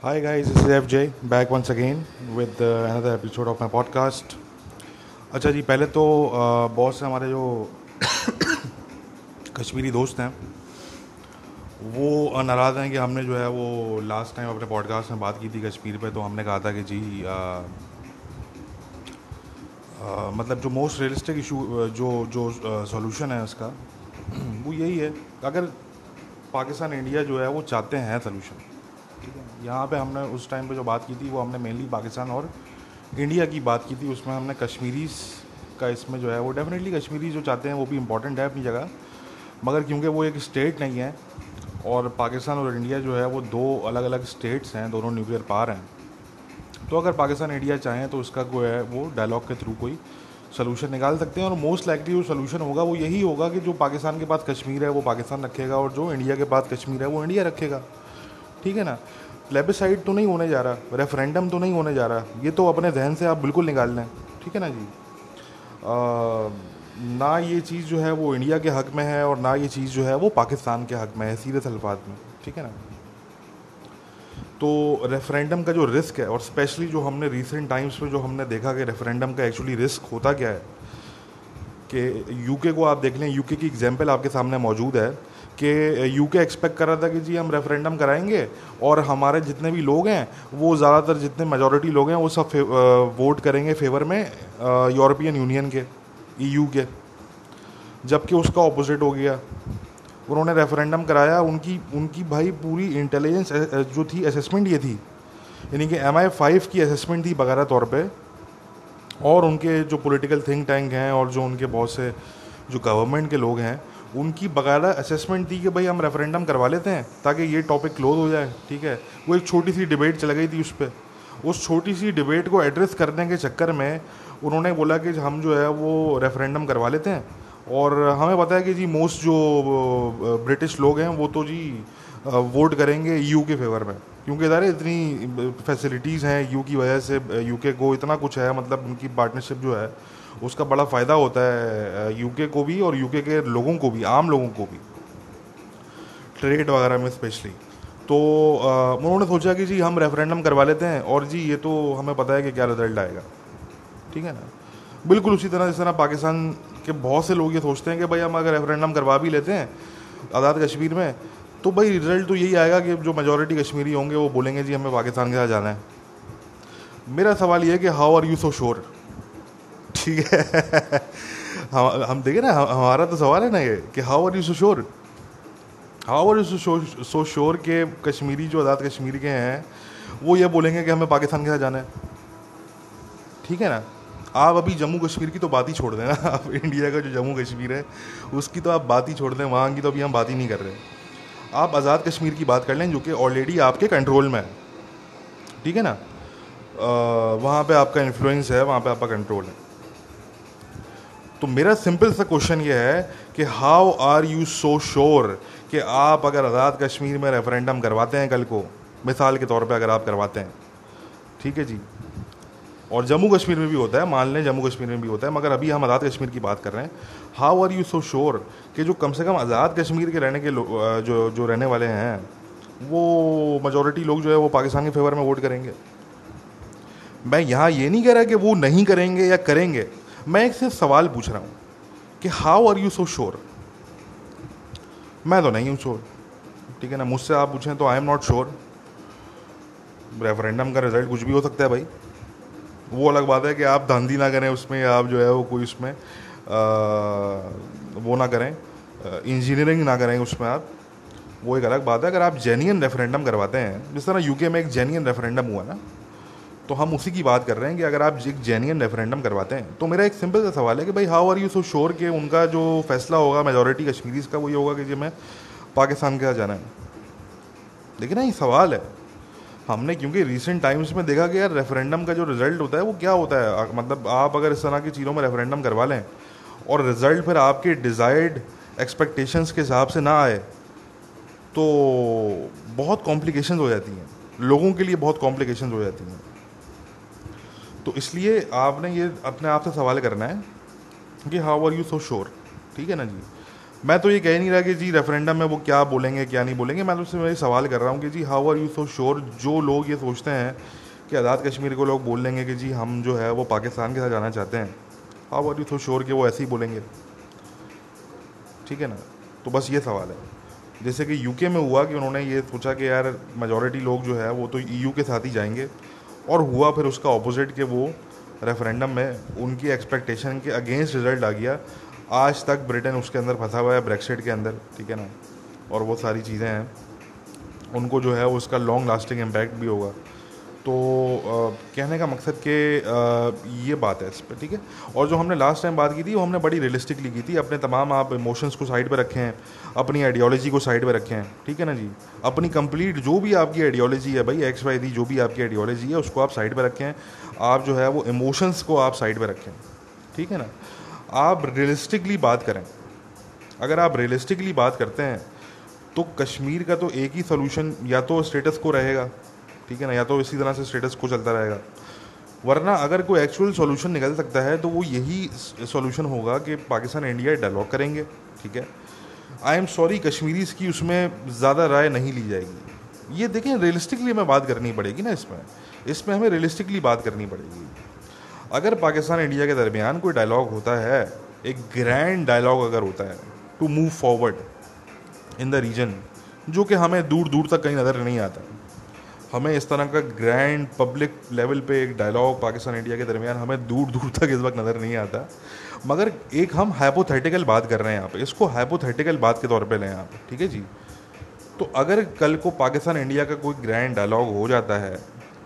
Hi guys, this is FJ back once again with uh, another episode of my podcast. अच्छा जी पहले तो uh, बहुत से हमारे जो कश्मीरी दोस्त हैं वो नाराज़ हैं कि हमने जो है वो लास्ट टाइम अपने पॉडकास्ट में बात की थी कश्मीर पे तो हमने कहा था कि जी आ, आ, मतलब जो मोस्ट रियलिस्टिक इशू जो जो सॉल्यूशन है उसका वो यही है अगर पाकिस्तान इंडिया जो है वो चाहते हैं सॉल्यूशन यहाँ पे हमने उस टाइम पे जो बात की थी, वो हमने मेनली पाकिस्तान और इंडिया की बात की थी। उसमें हमने कश्मीरी का इसमें जो है, वो डेफिनेटली कश्मीरी जो चाहते हैं, वो भी इम्पोर्टेंट है अपनी जगह। मगर क्योंकि वो एक स्टेट नहीं है और पाकिस्तान और इंडिया जो है, वो दो अलग अलग स्टेट्स हैं, दोनों न्यूक्लियर पार हैं। तो अगर पाकिस्तान इंडिया चाहें तो उसका कोई है, वो डायलॉग के थ्रू कोई सोल्यूशन निकाल सकते हैं और मोस्ट लाइकली जो सोल्यूशन होगा, वो यही होगा कि जो पाकिस्तान के पास कश्मीर है, वो पाकिस्तान रखेगा और जो इंडिया के पास कश्मीर है, वो इंडिया रखेगा। ठीक है ना? प्लेबिसाइड तो नहीं होने जा रहा रेफरेंडम तो नहीं होने जा रहा। ये तो अपने जहन से आप बिल्कुल निकाल लें ठीक है ना जी? आ, ना ये चीज़ जो है वो इंडिया के हक़ में है और ना ये चीज़ जो है वो पाकिस्तान के हक़ में है सीधे अल्फाज में ठीक है ना? तो रेफरेंडम का जो रिस्क है और स्पेशली जो हमने रिसेंट टाइम्स में जो हमने देखा कि रेफरेंडम का एक्चुअली रिस्क होता क्या है कि यूके को आप देख लें यूके की एग्जांपल आपके सामने मौजूद है। कि यूके एक्सपेक्ट कर रहा था कि जी हम रेफरेंडम कराएँगे और हमारे जितने भी लोग हैं, वो ज़्यादातर जितने मेजॉरिटी लोग हैं, वो सब वोट करेंगे फेवर में यूरोपियन यूनियन के ईयू के। जबकि उसका ऑपोजिट हो गया। उन्होंने रेफरेंडम कराया, उनकी उनकी भाई पूरी इंटेलिजेंस जो थी असेसमेंट ये थी, यानी कि एम आई फाइव की असेसमेंट थी बगैर तौर पे, और उनके जो पॉलिटिकल थिंक टैंक हैं और जो उनके बहुत से, जो गवर्नमेंट के लोग हैं उनकी बकायदा असेसमेंट थी कि भाई हम रेफरेंडम करवा लेते हैं, ताकि ये टॉपिक क्लोज हो जाए, ठीक है? वो एक छोटी सी डिबेट चल गई थी उस पर उस छोटी सी डिबेट को एड्रेस करने के चक्कर में उन्होंने बोला कि हम जो है वो रेफरेंडम करवा लेते हैं। और हमें पता है कि जी मोस्ट जो ब्रिटिश लोग हैं, वो तो जी वोट करेंगे यू के फेवर में। क्योंकि इधर इतनी फैसिलिटीज़ हैं यू की वजह से यूके को इतना कुछ है मतलब उनकी पार्टनरशिप जो है उसका बड़ा फ़ायदा होता है यूके को भी और यूके के लोगों को भी, आम लोगों को भी। ट्रेड वगैरह में स्पेशली तो उन्होंने सोचा कि जी हम रेफरेंडम करवा लेते हैं और जी ये तो हमें पता है कि क्या रिज़ल्ट आएगा। ठीक है ना? बिल्कुल उसी तरह, जिस तरह पाकिस्तान के बहुत से लोग ये सोचते हैं कि भाई हम अगर रेफरेंडम करवा भी लेते हैं, आज़ाद कश्मीर में तो भाई रिज़ल्ट तो यही आएगा कि जो मेजोरिटी कश्मीरी होंगे वो बोलेंगे, जी हमें पाकिस्तान के साथ जाना है। मेरा सवाल ये है कि how are you so sure ठीक है। हम हम देखें ना हमारा तो सवाल है ना ये, कि how are you so sure how are you so sure के कश्मीरी जो आज़ाद कश्मीर के हैं, वो ये बोलेंगे कि हमें पाकिस्तान के साथ जाना है। ठीक है ना? आप अभी जम्मू कश्मीर की तो बात ही छोड़ दें ना आप इंडिया का जो जम्मू कश्मीर है, उसकी तो आप बात ही छोड़ दें, वहाँ की तो अभी हम बात ही नहीं कर रहे। आप आज़ाद कश्मीर की बात कर लें, जो कि ऑलरेडी आपके कंट्रोल में है। ठीक है ना? वहाँ पे आपका इन्फ्लुएंस है, वहाँ पे आपका कंट्रोल है। तो मेरा सिंपल सा क्वेश्चन ये है कि how are you so sure कि आप अगर आज़ाद कश्मीर में रेफरेंडम करवाते हैं कल को, मिसाल के तौर पे अगर आप करवाते हैं, ठीक है जी? और जम्मू कश्मीर में भी होता है, मान लें जम्मू कश्मीर में भी होता है, मगर अभी हम आज़ाद कश्मीर की बात कर रहे हैं। How are you so sure कि जो कम से कम आज़ाद कश्मीर के रहने के जो जो रहने वाले हैं, वो मजॉरिटी लोग जो है वो पाकिस्तान के फेवर में वोट करेंगे। मैं यहाँ ये नहीं कह रहा कि वो नहीं करेंगे या करेंगे मैं एक सिर्फ़ सवाल पूछ रहा हूँ कि how are you so sure मैं तो नहीं हूँ श्योर ठीक है ना? मुझसे आप पूछें तो I am not sure referendum का रिज़ल्ट कुछ भी हो सकता है भाई। वो अलग बात है कि आप धांधी ना करें उसमें या आप जो है वो कोई उसमें आ, वो ना करें इंजीनियरिंग ना करें उसमें आप। वो एक अलग बात है अगर आप जेन्यन रेफरेंडम करवाते हैं जिस तरह यूके में एक जेन्यन रेफरेंडम हुआ ना तो हम उसी की बात कर रहे हैं कि अगर आप एक जेन्यन रेफरेंडम करवाते हैं तो मेरा एक सिंपल सा सवाल है कि भाई how are you so sure कि उनका जो फैसला होगा मेजोरिटी कश्मीरीज का वो ये होगा कि जी मैं पाकिस्तान के साथ जाना है? लेकिन ये सवाल है। हमने क्योंकि रिसेंट टाइम्स में देखा कि यार रेफरेंडम का जो रिज़ल्ट होता है, वो क्या होता है? मतलब आप अगर इस तरह की चीज़ों में रेफरेंडम करवा लें और रिज़ल्ट फिर आपके डिज़ायर्ड एक्सपेक्टेशंस के हिसाब से ना आए तो बहुत कॉम्प्लिकेशन हो जाती हैं। लोगों के लिए बहुत कॉम्प्लिकेशन हो जाती हैं। तो इसलिए आपने ये अपने आप से सवाल करना है कि how are you so sure ठीक है ना जी? मैं तो ये कह नहीं रहा कि जी रेफरेंडम में वो क्या बोलेंगे, क्या नहीं बोलेंगे, मैं तो उससे वही सवाल कर रहा हूँ कि जी how are you so sure जो लोग ये सोचते हैं कि आज़ाद कश्मीर को लोग बोल लेंगे कि जी हम जो है वो पाकिस्तान के साथ जाना चाहते हैं how are you so sure कि वो ऐसे ही बोलेंगे? ठीक है ना? तो बस ये सवाल है। जैसे कि यूके में हुआ कि उन्होंने ये सोचा कि यार मेजॉरिटी लोग जो है वो तो ईयू के साथ ही जाएँगे। और हुआ फिर उसका ऑपोजिट के वो रेफरेंडम में उनकी एक्सपेक्टेशन के अगेंस्ट रिज़ल्ट आ गया। आज तक ब्रिटेन उसके अंदर फंसा हुआ है ब्रेक्सिट के अंदर, ठीक है ना? और वो सारी चीज़ें हैं। उनको जो है उसका लॉन्ग लास्टिंग इम्पैक्ट भी होगा। तो आ, कहने का मकसद कि ये बात है इस पर ठीक है? और जो हमने लास्ट टाइम बात की थी वो हमने बड़ी रियलिस्टिकली की थी। अपने तमाम आप इमोशंस को साइड पर रखें अपनी आइडियोलॉजी को साइड पर रखें ठीक है ना जी? अपनी कंप्लीट जो भी आपकी आइडियोलॉजी है भाई एक्स वाई दी जो भी आपकी आइडियोलॉजी है उसको आप साइड पर रखें। आप जो है वो इमोशंस को आप साइड पर रखें ठीक है ना? आप रियलिस्टिकली बात करें। अगर आप रियलिस्टिकली बात करते हैं तो कश्मीर का तो एक ही सोल्यूशन या तो स्टेटस को रहेगा। ठीक है ना? या तो इसी तरह से स्टेटस को चलता रहेगा। वरना अगर कोई एक्चुअल सॉल्यूशन निकल सकता है तो वो यही सॉल्यूशन होगा कि पाकिस्तान इंडिया डायलॉग करेंगे, ठीक है? आई एम सॉरी कश्मीरीज की उसमें ज़्यादा राय नहीं ली जाएगी। ये देखें रियलिस्टिकली हमें बात करनी पड़ेगी ना इसमें। इसमें हमें रियलिस्टिकली बात करनी पड़ेगी। अगर पाकिस्तान इंडिया के दरमियान कोई डायलॉग होता है, एक ग्रैंड डायलॉग अगर होता है to move forward in the region जो कि हमें दूर दूर तक कहीं नज़र नहीं आता हमें इस तरह का ग्रैंड पब्लिक लेवल पे एक डायलॉग पाकिस्तान इंडिया के दरमियान हमें दूर दूर तक इस वक्त नज़र नहीं आता। मगर एक हम हाइपोथेटिकल बात कर रहे हैं यहाँ पे। इसको हाइपोथेटिकल बात के तौर पे लें आप, ठीक है जी? तो अगर कल को पाकिस्तान इंडिया का कोई ग्रैंड डायलॉग हो जाता है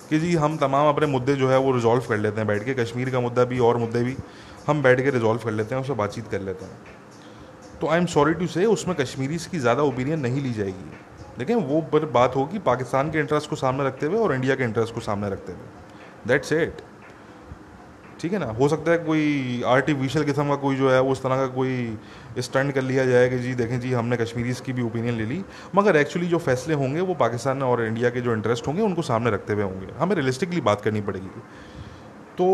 कि जी हम तमाम अपने मुद्दे जो है वो रिजॉल्व कर लेते हैं, बैठ के कश्मीर का मुद्दा भी और मुद्दे भी, हम बैठ के रिजॉल्व कर लेते हैं, उससे बातचीत कर लेते हैं। तो आई एम सॉरी टू से उसमें कश्मीरीज की ज़्यादा ओपिनियन नहीं ली जाएगी। देखें वो पर बात होगी पाकिस्तान के इंटरेस्ट को सामने रखते हुए और इंडिया के इंटरेस्ट को सामने रखते हुए। दैट्स इट ठीक है ना? हो सकता है कोई आर्टिफिशियल किस्म का कोई जो है, उस तरह का कोई स्टंट कर लिया जाए कि जी, देखें जी, हमने कश्मीरीज की भी ओपिनियन ले ली। मगर एक्चुअली जो फैसले होंगे, वो पाकिस्तान और इंडिया के जो इंटरेस्ट होंगे, उनको सामने रखते हुए होंगे। हमें रियलिस्टिकली बात करनी पड़ेगी। तो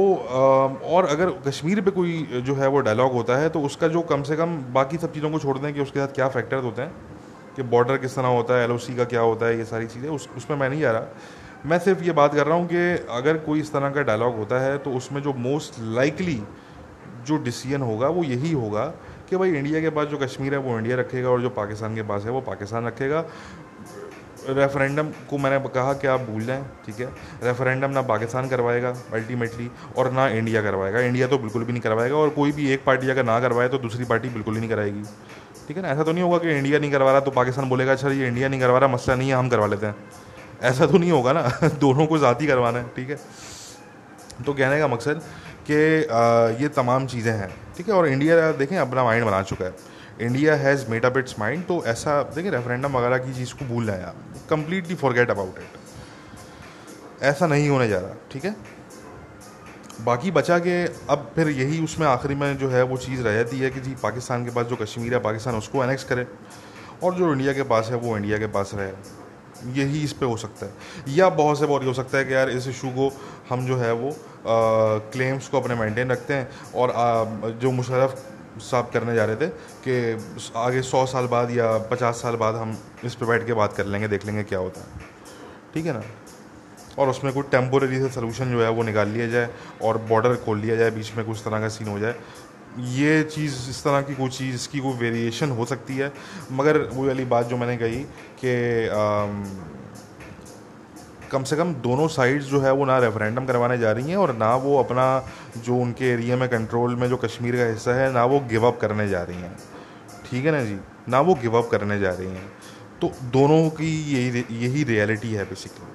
और अगर कश्मीर पे कोई जो है वो डायलॉग होता है तो उसका जो कम से कम बाकी सब चीज़ों को छोड़ दें कि उसके साथ क्या फैक्टर्स होते हैं कि बॉर्डर किस तरह होता है एलओसी का क्या होता है, ये सारी चीज़ें, उस, उसमें मैं नहीं जा रहा। मैं सिर्फ़ ये बात कर रहा हूँ कि अगर कोई इस तरह का डायलॉग होता है तो उसमें जो मोस्ट लाइकली जो डिसीज़न होगा, वो यही होगा कि भाई इंडिया के पास जो कश्मीर है, वो इंडिया रखेगा और जो पाकिस्तान के पास है, वो पाकिस्तान रखेगा। रेफरेंडम को मैंने कहा कि आप भूल जाएँ, ठीक है? रेफरेंडम ना पाकिस्तान करवाएगा अल्टीमेटली और ना इंडिया करवाएगा। इंडिया तो बिल्कुल भी नहीं करवाएगा, और कोई भी एक पार्टी अगर ना करवाए तो दूसरी पार्टी बिल्कुल ही नहीं कराएगी। ठीक है ना? ऐसा तो नहीं होगा कि इंडिया नहीं करवा रहा तो पाकिस्तान बोलेगा अच्छा ये इंडिया नहीं करवा रहा, मसला नहीं है, हम करवा लेते हैं। ऐसा तो नहीं होगा ना? दोनों को ज़ाती करवाना है, ठीक है? तो कहने का मकसद कि ये तमाम चीज़ें हैं, ठीक है? और इंडिया देखें, अपना माइंड बना चुका है। India has made up its mind तो ऐसा देखिए रेफरेंडम वगैरह की चीज़ को भूल जाए आप। कम्प्लीटली फॉरगेट अबाउट इट ऐसा नहीं होने जा रहा, ठीक है? बाकी बचा के अब फिर यही उसमें आखिरी में जो है वो चीज़ रह जाती है कि जी पाकिस्तान के पास जो कश्मीर है पाकिस्तान उसको अनेक्स करे और जो इंडिया के पास है वो इंडिया के पास रहे। यही इस पर हो सकता है। या बहुत से बहुत हो सकता है कि यार इस इशू को हम जो है वो क्लेम्स को अपने मेंटेन रखते हैं और आ, जो मुशरफ साहब करने जा रहे थे कि आगे सौ साल बाद या पचास साल बाद हम इस पर बैठ के बात कर लेंगे देख लेंगे क्या होता है। ठीक है ना? और उसमें कोई टेम्पोरेरी से सोलूशन जो है वो निकाल लिया जाए और बॉर्डर खोल लिया जाए, बीच में कुछ तरह का सीन हो जाए। ये चीज़, इस तरह की कोई चीज़, इसकी कोई वेरिएशन हो सकती है। मगर वो वाली बात जो मैंने कही कि कम से कम दोनों साइड्स जो है वो ना रेफरेंडम करवाने जा रही हैं और ना वो अपना जो उनके एरिया में कंट्रोल में जो कश्मीर का हिस्सा है, ना वो गिव अप करने जा रही हैं। ठीक है ना जी? ना वो गिव अप करने जा रही हैं। तो दोनों की यही यही रियलिटी है बेसिकली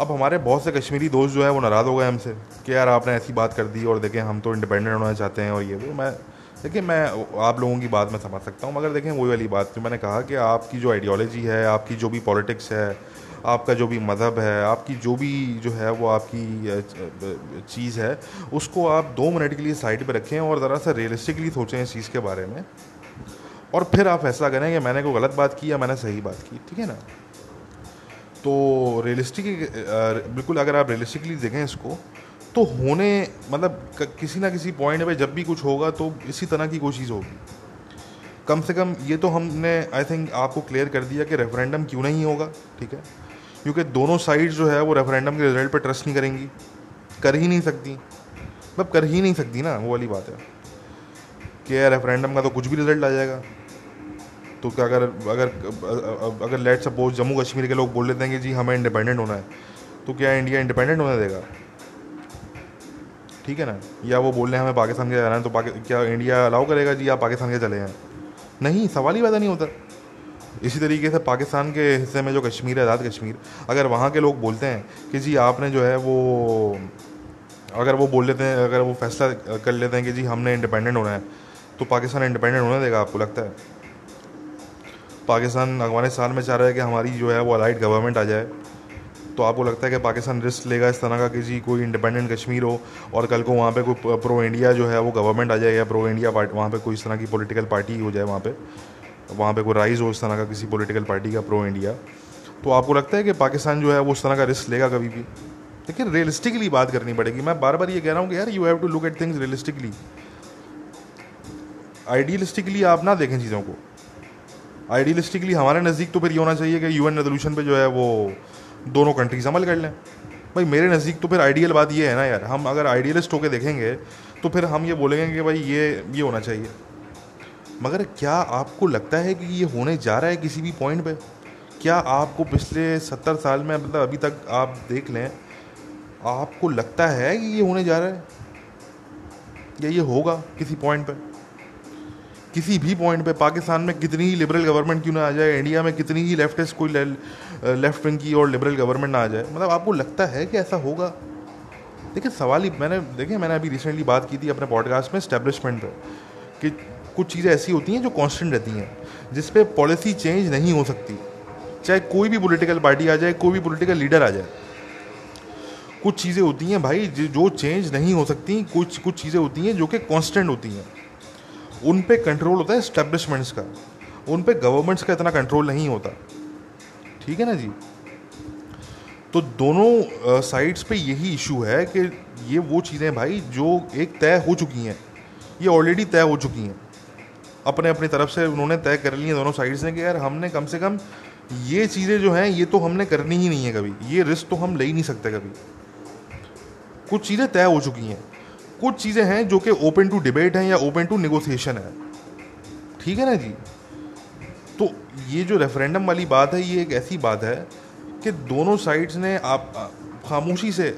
अब हमारे बहुत से कश्मीरी दोस्त जो है, वो नाराज़ हो गए हमसे कि यार आपने ऐसी बात कर दी और देखें, हम तो इंडिपेंडेंट होना चाहते हैं और ये वो। मैं देखिए, मैं आप लोगों की बात मैं समझ सकता हूँ, मगर देखें, वही वाली बात जो मैंने कहा कि आपकी जो आइडियोलॉजी है, आपकी जो भी पॉलिटिक्स है, आपका जो भी मज़हब है, आपकी जो भी जो है वो आपकी चीज़ है, उसको आप दो मिनट के लिए साइड पर रखें और ज़रा सा रियलिस्टिकली सोचें इस चीज़ के बारे में। और फिर आप फैसला करें कि मैंने कोई गलत बात की या मैंने सही बात की, ठीक है ना? तो रियलिस्टिक बिल्कुल अगर आप रियलिस्टिकली देखें इसको तो होने मतलब किसी ना किसी पॉइंट पे जब भी कुछ होगा तो इसी तरह की कोई चीज़ होगी। कम से कम ये तो हमने आई थिंक आपको क्लियर कर दिया कि रेफरेंडम क्यों नहीं होगा, ठीक है? क्योंकि दोनों साइड जो है वो रेफरेंडम के रिज़ल्ट पर ट्रस्ट नहीं करेंगी। कर ही नहीं सकती। मतलब कर ही नहीं सकती ना, वो वाली बात है। कि रेफरेंडम का तो कुछ भी रिज़ल्ट आ जाएगा। तो क्या अगर अगर अगर लेट सपोज़ जम्मू कश्मीर के लोग बोल लेते हैं कि जी हमें इंडिपेंडेंट होना है तो क्या इंडिया इंडिपेंडेंट होने देगा? ठीक है ना? या वो बोल रहे हैं हमें पाकिस्तान के जाना है तो क्या इंडिया अलाउ करेगा जी आप पाकिस्तान के चले हैं नहीं, सवाल ही पैदा नहीं होता। इसी तरीके से पाकिस्तान के हिस्से में जो कश्मीर है, आज़ाद कश्मीर, अगर वहाँ के लोग बोलते हैं कि जी आपने जो है वो, अगर वो बोल लेते हैं, अगर वो फैसला कर लेते हैं कि जी हमने इंडिपेंडेंट होना है तो पाकिस्तान इंडिपेंडेंट होने देगा आपको, लगता है? पाकिस्तान अफ़गानिस्तान में चाह रहा है कि हमारी जो है वो अलाइड गवर्नमेंट आ जाए। तो आपको लगता है कि पाकिस्तान रिस्क लेगा इस तरह का कि जी कोई इंडिपेंडेंट कश्मीर हो और कल को वहाँ पे कोई प्रो इंडिया जो है वो गवर्नमेंट आ जाए या प्रो इंडिया पार्टी वहाँ पे कोई इस तरह की पॉलिटिकल पार्टी हो जाए वहाँ पे वहाँ पे कोई राइज हो इस तरह का किसी पॉलिटिकल पार्टी का प्रो इंडिया तो आपको लगता है कि पाकिस्तान जो है वो उस तरह का रिस्क लेगा कभी भी? लेकिन रियलिस्टिकली बात करनी पड़ेगी। मैं बार बार ये कह रहा हूँ कि यार you have to look at things realistically idealistically आप ना देखें चीज़ों को। आइडियलिस्टिकली हमारे नज़दीक तो फिर ये होना चाहिए कि यूएन रेजोल्यूशन पे जो है वो दोनों कंट्रीज़ अमल कर लें। भाई, मेरे नज़दीक तो फिर आइडियल बात ये है ना यार। हम अगर आइडियलिस्ट होकर देखेंगे तो फिर हम ये बोलेंगे कि भाई ये ये होना चाहिए। मगर क्या आपको लगता है कि ये होने जा रहा है किसी भी पॉइंट पे? क्या आपको पिछले सत्तर साल में मतलब अभी तक आप देख लें, आपको लगता है कि ये होने जा रहा है? या ये होगा किसी पॉइंट पे? किसी भी पॉइंट पे पाकिस्तान में कितनी ही लिबरल गवर्नमेंट क्यों ना आ जाए इंडिया में कितनी ही लेफ्टिस्ट कोई ले, लेफ़्ट विंग की और लिबरल गवर्नमेंट ना आ जाए। मतलब आपको लगता है कि ऐसा होगा? देखिए सवाल ही मैंने देखिए मैंने अभी रिसेंटली बात की थी अपने पॉडकास्ट में स्टैब्लिशमेंट पर कि कुछ चीज़ें ऐसी होती हैं जो कॉन्स्टेंट रहती हैं जिस पर पॉलिसी चेंज नहीं हो सकती। चाहे कोई भी पोलिटिकल पार्टी आ जाए कोई भी पोलिटिकल लीडर आ जाए। कुछ चीज़ें होती हैं भाई जो चेंज नहीं हो सकती कुछ कुछ चीज़ें होती हैं जो कि कांस्टेंट होती हैं। उन पे कंट्रोल होता है इस्टेब्लिशमेंट्स का। उन पे गवर्नमेंट्स का इतना कंट्रोल नहीं होता। ठीक है ना जी? तो दोनों साइड्स पे यही इशू है कि ये वो चीज़ें भाई जो एक तय हो चुकी हैं, ये ऑलरेडी तय हो चुकी हैं। अपने अपनी तरफ़ से उन्होंने तय कर ली हैं दोनों साइड्स ने कि यार हमने कम से कम ये चीज़ें जो हैं, ये तो हमने करनी ही नहीं है कभी। ये रिस्क तो हम ले ही नहीं सकते कभी। कुछ चीज़ें तय हो चुकी हैं। कुछ चीज़ें हैं जो कि ओपन टू डिबेट हैं या ओपन टू निगोसिएशन है। ठीक है ना जी? तो ये जो रेफरेंडम वाली बात है, ये एक ऐसी बात है कि दोनों साइड्स ने आप, खामोशी से,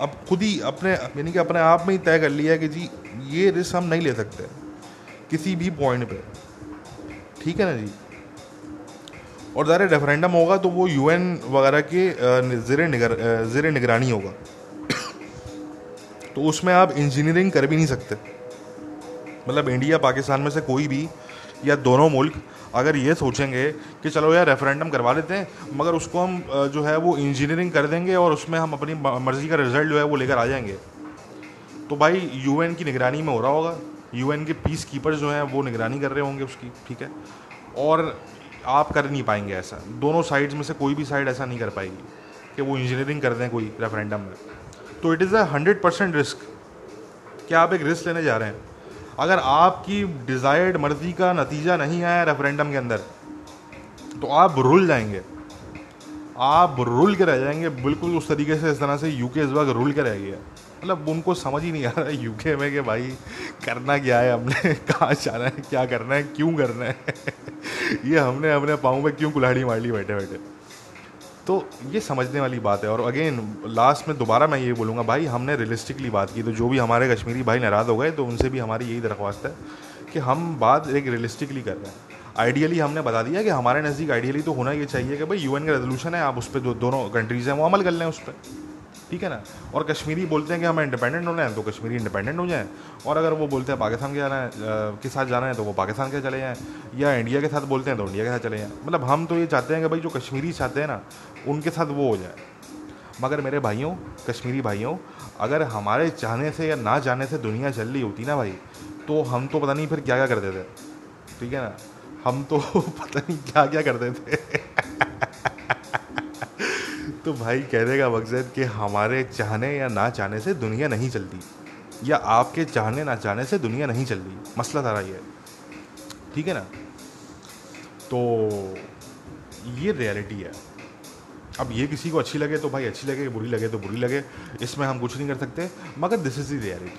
अब खुद ही अपने, यानी कि अपने आप में ही तय कर लिया है कि जी, ये रिस्क हम नहीं ले सकते किसी भी पॉइंट पे। ठीक है ना जी? और ज़ाहिर रेफरेंडम होगा तो वो यूएन वगैरह के ज़र निगर ज़र निगरानी होगा। तो उसमें आप इंजीनियरिंग कर भी नहीं सकते। मतलब इंडिया पाकिस्तान में से कोई भी या दोनों मुल्क अगर ये सोचेंगे कि चलो यार रेफरेंडम करवा लेते हैं, मगर उसको हम जो है वो इंजीनियरिंग कर देंगे और उसमें हम अपनी मर्ज़ी का रिज़ल्ट जो है वो लेकर आ जाएँगे। तो भाई यूएन की निगरानी में हो रहा होगा। यूएन के पीस कीपर जो हैं वो निगरानी कर रहे होंगे उसकी, ठीक है? और आप कर नहीं पाएँगे ऐसा। दोनों साइड्स में से कोई भी साइड ऐसा नहीं कर पाएगी कि वो इंजीनियरिंग कर दें कोई रेफरेंडम में। तो it is a hundred percent risk क्या आप एक रिस्क लेने जा रहे हैं। अगर आपकी डिज़ायर्ड मर्ज़ी का नतीजा नहीं आया रेफरेंडम के अंदर तो आप रुल जाएँगे। आप रुल के रह जाएँगे, बिल्कुल उस तरीके से इस तरह से यूके इस वक्त रुल के रह गया। मतलब उनको समझ ही नहीं आ रहा है यूके में कि भाई करना क्या है, हमने कहाँ जाना है, क्या करना है, क्यों करना है। ये हमने अपने पाँव में क्यों कुल्हाड़ी मार ली बैठे बैठे तो ये समझने वाली बात है। और अगेन लास्ट में दोबारा मैं ये बोलूँगा, भाई, हमने रियलिस्टिकली बात की तो जो भी हमारे कश्मीरी भाई नाराज़ हो गए तो उनसे भी हमारी यही दरख्वास्त है कि हम बात एक रियलिस्टिकली कर रहे हैं। आइडियली हमने बता दिया कि हमारे नज़दीक आइडियली तो होना ये चाहिए कि भाई यूएन का रेजोल्यूशन है, आप उस पर जो दोनों कंट्रीज़ हैं, वो अमल कर लें उस पर ठीक है ना? और कश्मीरी बोलते हैं कि हमें इंडिपेंडेंट होना है तो कश्मीरी इंडिपेंडेंट हो जाएँ। और अगर वो बोलते हैं पाकिस्तान के जाना है के साथ जाना है तो वो पाकिस्तान के चले जाएँ। या इंडिया के साथ बोलते हैं तो इंडिया के साथ चले जाएँ। मतलब हम तो ये चाहते हैं कि भाई, जो कश्मीरी चाहते हैं ना उनके साथ वो हो जाए। मगर मेरे भाइयों, कश्मीरी भाइयों, अगर हमारे चाहने से या ना चाहने से दुनिया चल रही होती ना भाई तो हम तो पता नहीं फिर क्या क्या करते थे ठीक है ना? हम तो पता नहीं क्या क्या करते थे तो भाई कहने का मकसद कि हमारे चाहने या ना चाहने से दुनिया नहीं चलती। या आपके चाहने ना चाहने से दुनिया नहीं चल रही मसला सारा ये ठीक है ना? तो ये रियलिटी है। अब ये किसी को अच्छी लगे तो भाई अच्छी लगे बुरी लगे तो बुरी लगे, इसमें हम कुछ नहीं कर सकते। मगर दिस इज़ दी रियलिटी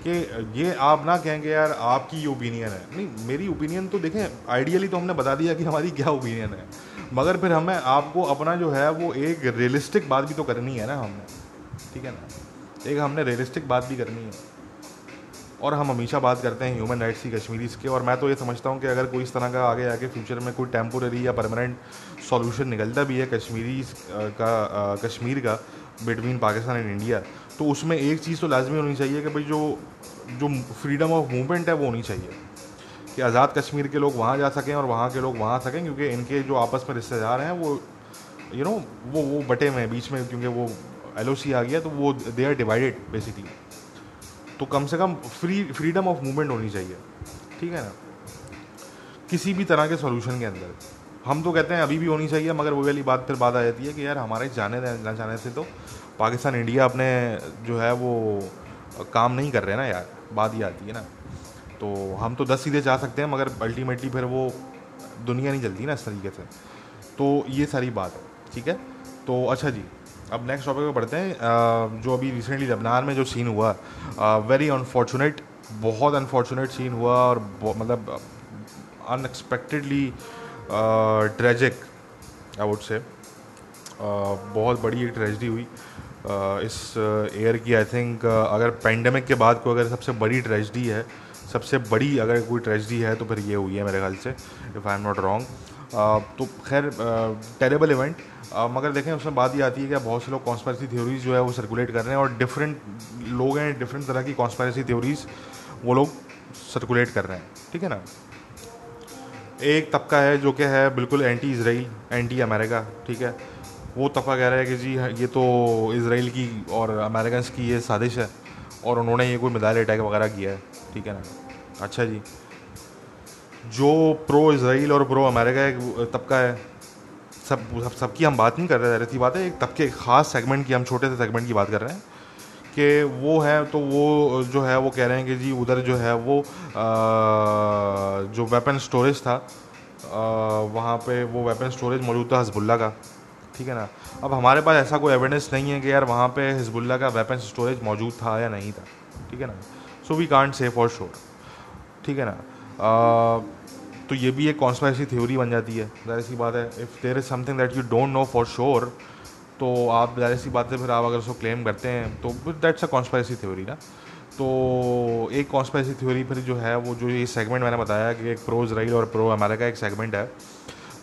कि ये आप ना कहेंगे, यार, आपकी ओपिनियन है। नहीं, मेरी ओपिनियन तो देखें आइडियली तो हमने बता दिया कि हमारी क्या ओपिनियन है। मगर फिर हमें आपको अपना जो है, वो एक रियलिस्टिक बात भी तो करनी है ना हमने। ठीक है ना? एक हमने रियलिस्टिक बात भी करनी है। और हम हमेशा बात करते हैं ह्यूमन राइट्स की कश्मीरीज के और मैं तो ये समझता हूँ कि अगर कोई इस तरह का आगे आके फ्यूचर में कोई टेम्पोररी या परमानेंट सॉल्यूशन निकलता भी है कश्मीरी का कश्मीर का बिटवीन पाकिस्तान एंड इंडिया तो उसमें एक चीज़ तो लाजमी होनी चाहिए कि भाई जो जो फ्रीडम ऑफ़ मूवमेंट है वो होनी चाहिए। कि आज़ाद कश्मीर के लोग वहाँ जा सकें और वहाँ के लोग वहाँ सकें क्योंकि इनके जो आपस में रिश्तेदार हैं वो यू you नो know, वो वो बटे हुए हैं बीच में क्योंकि वो एलओसी आ गया तो वो दे आर डिवाइडेड बेसिकली तो कम से कम फ्री फ्रीडम ऑफ़ मूवमेंट होनी चाहिए। ठीक है ना? किसी भी तरह के सोल्यूशन के अंदर। हम तो कहते हैं अभी भी होनी चाहिए, मगर वो वाली बात फिर बात आ जाती है कि यार हमारे जाने ना जाने से तो पाकिस्तान, इंडिया अपने जो है वो काम नहीं कर रहे ना यार। बात ही आती है ना। तो हम तो दस सीधे जा सकते हैं, मगर अल्टीमेटली फिर वो दुनिया नहीं चलती ना इस तरीके से। तो ये सारी बात है। ठीक है? तो अच्छा जी। अब नेक्स्ट टॉपिक पे बढ़ते हैं। जो अभी रिसेंटली लबनान में जो सीन हुआ वेरी अनफॉर्चुनेट बहुत अनफॉर्चुनेट सीन हुआ और मतलब unexpectedly tragic I would say बहुत बड़ी एक ट्रेजडी हुई। uh, इस एयर की आई थिंक अगर पेंडेमिक के बाद कोई अगर सबसे बड़ी ट्रेजडी है सबसे बड़ी अगर कोई ट्रेजडी है तो फिर ये हुई है मेरे ख्याल से if I am not wrong तो खैर टेरेबल इवेंट मगर देखें, उसमें बात ये आती है कि बहुत से लोग कॉन्स्पायरेसी थ्योरीज जो है वो सर्कुलेट कर रहे हैं और डिफरेंट लोग हैं डिफरेंट तरह की कॉन्स्पायरेसी थ्योरीज वो लोग सर्कुलेट कर रहे हैं। ठीक है ना? एक तबका है जो कि है बिल्कुल एंटी इसराइल एंटी अमेरिका ठीक है? वो तबका कह रहा है कि जी ये तो इसराइल की और अमेरिकन की ये साजिश है और उन्होंने ये कोई मिसाइल अटैक वगैरह किया है, ठीक है ना? अच्छा जी। जो प्रो इसराइल और प्रो अमेरिका एक तबका है सब सब सबकी हम बात नहीं कर रहे रहती बात है एक तबके ख़ास सेगमेंट की हम छोटे से सेगमेंट की बात कर रहे हैं कि वो है तो वो जो है वो कह रहे हैं कि जी उधर जो है वो आ, जो वेपन स्टोरेज था आ, वहाँ पे वो वेपन स्टोरेज मौजूद था हजबुल्ला का ठीक है ना? अब हमारे पास ऐसा कोई एविडेंस नहीं है कि यार वहाँ पे हिजबुल्ला का वेपन स्टोरेज मौजूद था या नहीं था ठीक है ना? So we can't say for sure ठीक है ना? आ, तो ये भी एक कॉन्स्पायरेसी थ्योरी बन जाती है। ज़ाहिर सी बात है if there is something that you don't know for sure तो आप ज़ाहिर सी बात है फिर आप अगर उसको क्लेम करते हैं तो दैट्स अ कॉन्स्पायरेसी थ्योरी ना। तो एक कॉन्स्पायरेसी थ्योरी फिर जो है, वो जो ये सेगमेंट मैंने बताया कि एक प्रो इसराइल और प्रो अमेरिका एक सेगमेंट है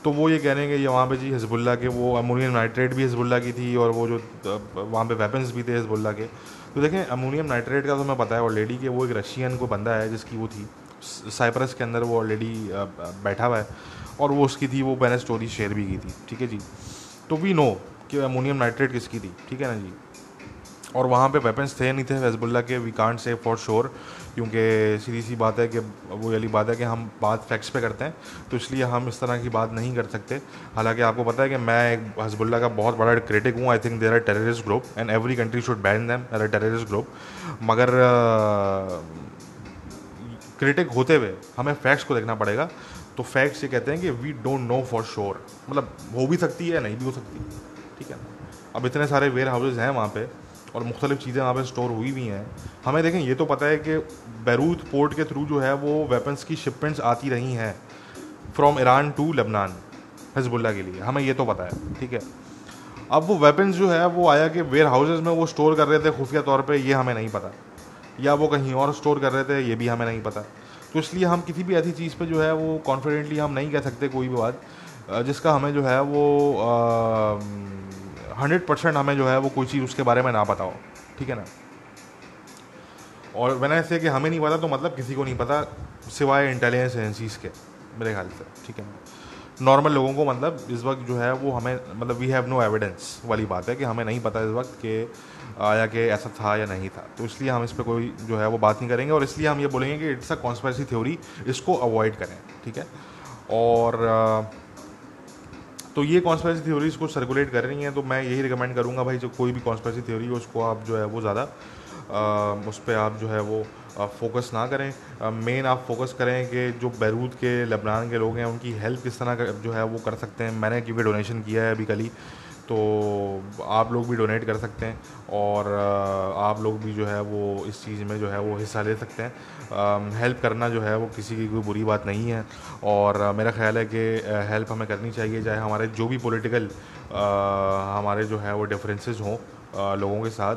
तो वो ये कह रहे हैं कि वहाँ पे जी हिजबुल्ला के, वो अमोनियम नाइट्रेट भी हिजबुल्ला की थी और वो जो वहाँ पे वेपन्स भी थे हिजबुल्ला के। तो देखें अमोनियम नाइट्रेट का तो मैं पता है ऑलरेडी कि वो एक रशियन को बंदा है जिसकी वो थी। साइप्रस के अंदर वो ऑलरेडी बैठा हुआ है। और वो उसकी थी, वो मैंने स्टोरी शेयर भी की थी, ठीक है जी? तो वी नो कि अमोनियम नाइट्रेट किसकी थी, ठीक है ना जी? और वहाँ पे वेपन्स थे नहीं थे हेजबुल्ला के we can't say for sure क्योंकि सीधी सी बात है कि वो वाली बात है कि हम बात फैक्ट्स पे करते हैं तो इसलिए हम इस तरह की बात नहीं कर सकते। हालाँकि आपको पता है कि मैं एक हजबुल्ला का बहुत बड़ा क्रिटिक हूँ I think there are terrorist group and every country should ban them a terrorist group मगर क्रिटिक होते हुए हमें फैक्ट्स को देखना पड़ेगा। तो फैक्ट्स ये कहते हैं कि we don't know for sure मतलब हो भी सकती है नहीं भी हो सकती। ठीक है? अब इतने सारे वेयर हाउसेज हैं वहाँ पे और मुख्तलिफ़ चीज़ें वहाँ पे स्टोर हुई भी हैं। हमें देखें, ये तो पता है कि बैरूत पोर्ट के थ्रू जो है वो वेपन्स की शिपमेंट्स आती रही हैं। From Iran to Lebanon Hezbollah के लिए। हमें ये तो पता है। ठीक है? अब वो वेपन्स जो है, वो आया कि वेयर हाउसेज में वो स्टोर कर रहे थे, खुफिया तौर पर ये हमें नहीं पता। या वो कहीं और स्टोर कर रहे थे, ये भी हमें नहीं पता। तो इसलिए हम किसी भी ऐसी चीज़ पे जो है, वो कॉन्फिडेंटली हम नहीं कह सकते कोई भी बात जिसका हमें जो है, वो हंड्रेड परसेंट हमें जो है, वो कोई चीज़ उसके बारे में ना पता हो। ठीक है ना? और मैंने ऐसे कि हमें नहीं पता तो मतलब किसी को नहीं पता, सिवाय इंटेलिजेंस एजेंसीज़ के, मेरे ख्याल से। ठीक है नॉर्मल लोगों को मतलब इस वक्त जो है, वो हमें मतलब वी हैव नो एविडेंस वाली बात है कि हमें नहीं पता इस वक्त कि आया कि ऐसा था या नहीं था। तो इसलिए हम इस पर कोई जो है वो बात नहीं करेंगे और इसलिए हम ये बोलेंगे कि इट्स अ कॉन्स्पायरेसी थ्योरी इसको अवॉइड करें, ठीक है? और तो ये कॉन्स्पायरेसी थ्योरीज को सर्कुलेट कर रही हैं तो मैं यही रिकमेंड करूँगा भाई, जो कोई भी कॉन्स्पायरेसी थ्योरी है, उसको आप जो है वो ज़्यादा उस पर आप जो है वो फोकस ना करें। मेन आप फोकस करें कि जो बैरूत के, लबनान के लोग हैं, उनकी हेल्प किस तरह जो है वो कर सकते हैं। मैंने क्योंकि डोनेशन किया है अभी कल ही। तो आप लोग भी डोनेट कर सकते हैं और आप लोग भी जो है वो इस चीज़ में जो है वो हिस्सा ले सकते हैं। हेल्प करना जो है वो किसी की कोई बुरी बात नहीं है और मेरा ख्याल है कि हेल्प हमें करनी चाहिए, चाहे हमारे जो भी पॉलिटिकल हमारे जो है वो डिफरेंसेस हों। लोगों के साथ।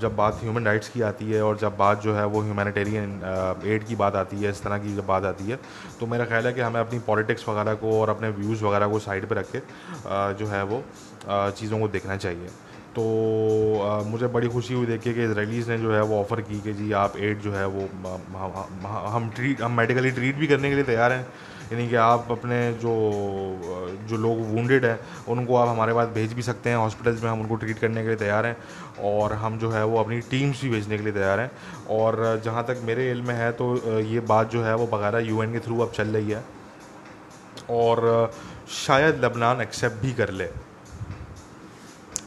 जब बात ह्यूमन राइट्स की आती है और जब बात जो है वो ह्यूमैनिटेरियन एड की बात आती है इस तरह की जब बात आती है तो मेरा ख्याल है कि हमें अपनी पॉलिटिक्स वगैरह को और अपने व्यूज़ वगैरह को साइड पर रख के जो है वो चीज़ों को देखना चाहिए। तो आ, मुझे बड़ी खुशी हुई देखिए कि इसराइलीज़ ने जो है वो ऑफ़र की कि जी आप एड जो है वो हम ट्रीट हम मेडिकली ट्रीट भी करने के लिए तैयार हैं। यानी कि आप अपने जो जो लोग वूंडेड हैं, उनको आप हमारे पास भेज भी सकते हैं। हॉस्पिटल्स में हम उनको ट्रीट करने के लिए तैयार हैं और हम जो है वो अपनी टीम्स भी भेजने के लिए तैयार हैं। और जहाँ तक मेरे इल में है तो ये बात जो है वो बकायदा यू के थ्रू अब चल रही है। और शायद लबनान एक्सेप्ट भी कर ले।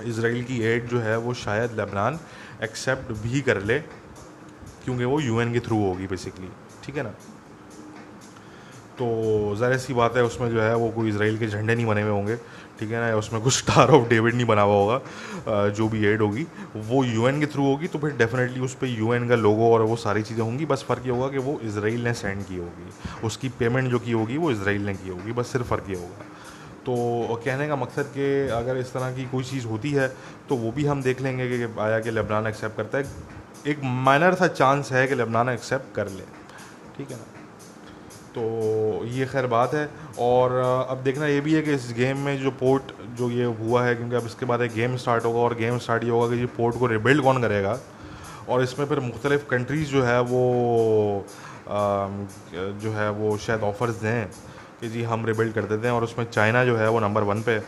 इसराइल की एड जो है वो शायद लबनान एक्सेप्ट भी कर ले, क्योंकि वो यूएन के थ्रू होगी बेसिकली ठीक है ना? तो ज़ाहिर सी बात है, उसमें जो है वो कोई इसराइल के झंडे नहीं बने हुए होंगे, ठीक है ना? उसमें कुछ स्टार ऑफ़ डेविड नहीं बना हुआ होगा जो भी एड होगी, वो यूएन के थ्रू होगी तो फिर डेफिनेटली उस पर यूएन का लोगो और वो सारी चीज़ें होंगी। बस फ़र्क ये होगा कि वो इसराइल ने सेंड की होगी, उसकी पेमेंट जो की होगी, वो इसराइल ने की होगी, बस सिर्फ़ फ़र्क ये होगा। तो कहने का मकसद कि अगर इस तरह की कोई चीज़ होती है तो वो भी हम देख लेंगे कि आया कि लेबनान एक्सेप्ट करता है। एक माइनर सा चांस है कि लेबनान एक्सेप्ट कर ले, ठीक है ना? तो ये खैर बात है। और अब देखना ये भी है कि इस गेम में जो पोर्ट जो ये हुआ है क्योंकि अब इसके बाद एक गेम स्टार्ट होगा और गेम स्टार्ट ये होगा कि ये पोर्ट को रिबिल्ड कौन करेगा। और इसमें फिर मुख्तलिफ़ कंट्रीज़ जो है वो आ, जो है वो शायद ऑफ़र्स दें कि जी हम रिबिल्ड कर देते हैं। और उसमें चाइना जो है वो नंबर वन पे आ,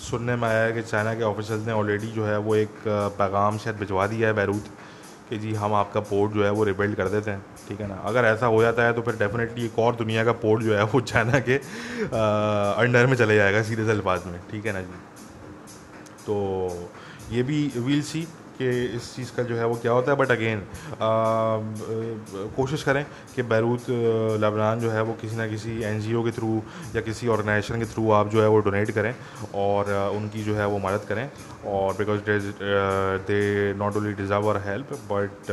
सुनने में आया है कि चाइना के ऑफिसर्स ने ऑलरेडी जो है वो एक पैगाम शायद भिजवा दिया है बैरूत कि जी हम आपका पोर्ट जो है वो रिबिल्ड कर देते हैं। ठीक है ना? अगर ऐसा हो जाता है तो फिर डेफिनेटली एक और दुनिया का पोर्ट जो है वो चाइना के अंडर में चले जाएगा सीधे अल्फाज में, ठीक है ना जी? तो ये भी वील सी कि इस चीज़ का जो है वो क्या होता है बट अगेन कोशिश करें कि बैरूत लबनान जो है वो किसी ना किसी एनजीओ के थ्रू या किसी ऑर्गेनाइजेशन के थ्रू आप जो है वो डोनेट करें और उनकी जो है वो मदद करें और because they not only deserve और help but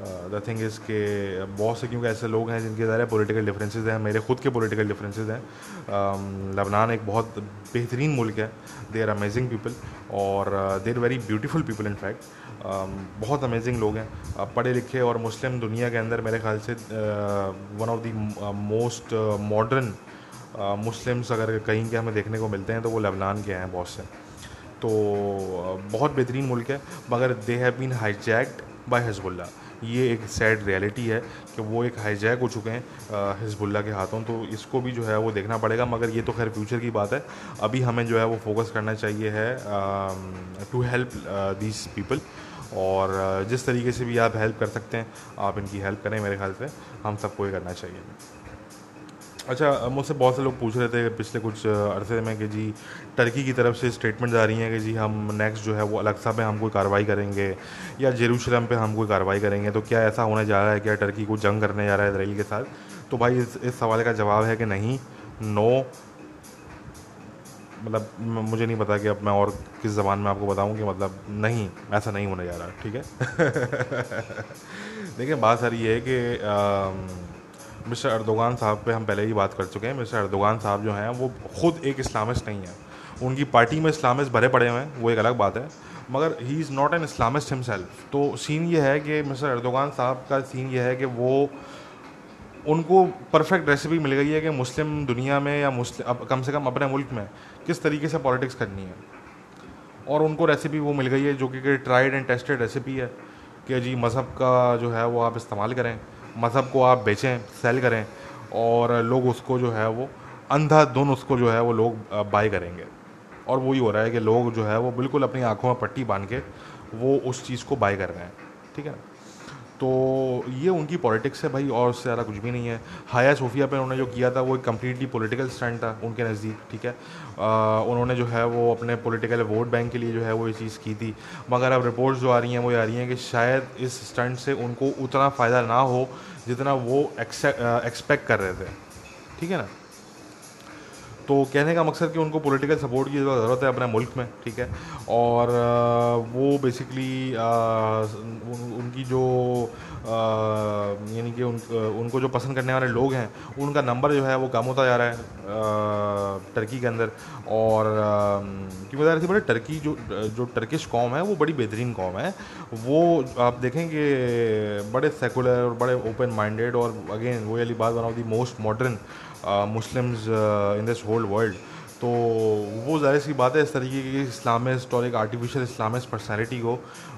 the thing is के बहुत से क्योंकि ऐसे लोग हैं जिनके ज़्यादा पॉलिटिकल डिफरेंसेस हैं मेरे खुद के पॉलिटिकल डिफरेंसेस हैं। लबनान um, एक बहुत बेहतरीन मुल्क है। दे आर अमेजिंग पीपल और they are very beautiful people in fact बहुत अमेजिंग लोग हैं। Uh, पढ़े लिखे और मुस्लिम दुनिया के अंदर मेरे ख्याल से one of the most modern Muslims अगर कहीं के हमें देखने को मिलते हैं तो वो लबनान के हैं बहुत से। तो uh, बहुत बेहतरीन मुल्क है। मगर they have been hijacked by Hezbollah ये एक सैड रियलिटी है कि वो एक हाईजैक हो चुके हैं हिजबुल्ला के हाथों। तो इसको भी जो है वो देखना पड़ेगा, मगर ये तो खैर फ्यूचर की बात है। अभी हमें जो है वो फोकस करना चाहिए है टू हेल्प दीज पीपल और जिस तरीके से भी आप हेल्प कर सकते हैं, आप इनकी हेल्प करें मेरे ख्याल से। हम सबको ये करना चाहिए। अच्छा मुझसे बहुत से लोग पूछ रहे थे पिछले कुछ अरसे में कि जी टर्की की तरफ़ से स्टेटमेंट आ रही हैं कि जी हम नेक्स्ट जो है वो अलगसा पे हम कोई कार्रवाई करेंगे या जेरूशलम पे हम कोई कार्रवाई करेंगे। तो क्या ऐसा होने जा रहा है क्या टर्की को जंग करने जा रहा है इसराइल के साथ? तो भाई इस, इस सवाल का जवाब है कि नहीं नो मतलब मुझे नहीं पता कि अब मैं और किस ज़बान में आपको बताऊँ कि मतलब नहीं ऐसा नहीं होने जा रहा ठीक है? देखिए बात सारी ये है कि मिस्टर अर्दोगान साहब पे हम पहले ही बात कर चुके हैं। मिस्टर अर्दोगान साहब जो हैं, वो ख़ुद एक इस्लामिस्ट नहीं है। उनकी पार्टी में इस्लामिस्ट भरे पड़े हुए हैं, वो एक अलग बात है। मगर he is not an Islamist himself तो सीन ये है कि मिस्टर अर्दोगान साहब का सीन ये है कि वो, उनको परफेक्ट रेसिपी मिल गई है कि मुस्लिम दुनिया में या मुस्लिम अब कम से कम अपने मुल्क में किस तरीके से पॉलिटिक्स करनी है। और उनको रेसिपी वो मिल गई है जो कि ट्राइड एंड टेस्टेड रेसिपी है कि जी मज़हब का जो है वो आप इस्तेमाल करें। मज़हब को आप बेचें सेल करें और लोग उसको जो है वो अंधा धुन उसको जो है वो लोग बाय करेंगे। और वही हो रहा है कि लोग जो है वो बिल्कुल अपनी आँखों में पट्टी बाँध के वो उस चीज़ को बाय कर रहे हैं। ठीक है ना? तो ये उनकी पॉलिटिक्स है भाई और उससे ज़्यादा कुछ भी नहीं है। हाया सोफिया पे उन्होंने जो किया था वो एक कम्प्लीटली पॉलिटिकल स्टैंड था उनके नज़दीक ठीक है? आ, उन्होंने जो है वो अपने पॉलिटिकल वोट बैंक के लिए जो है वो ये चीज़ की थी। मगर अब रिपोर्ट्स जो आ रही हैं वो आ रही हैं कि शायद इस स्टंट से उनको उतना फ़ायदा ना हो जितना वो एक्सपेक्ट कर रहे थे ठीक है ना? तो कहने का मकसद कि उनको पॉलिटिकल सपोर्ट की ज़रूरत है अपने मुल्क में ठीक है? और वो बेसिकली उनकी जो यानी कि उन, उनको जो पसंद करने वाले लोग हैं उनका नंबर जो है वो कम होता जा रहा है टर्की के अंदर। और क्योंकि बता रहे थे बड़े टर्की जो जो टर्किश कॉम है वो बड़ी बेहतरीन कॉम है। वो आप देखें कि बड़े सेकुलर और बड़े ओपन माइंडेड और अगेन वो वाली बात one of the most modern Muslims in this whole world तो वो ज़ाहिर सी बात है, इस तरीके की इस्लामिस्ट और एक आर्टिफिशियल इस्लामिस्ट पर्सनैलिटी को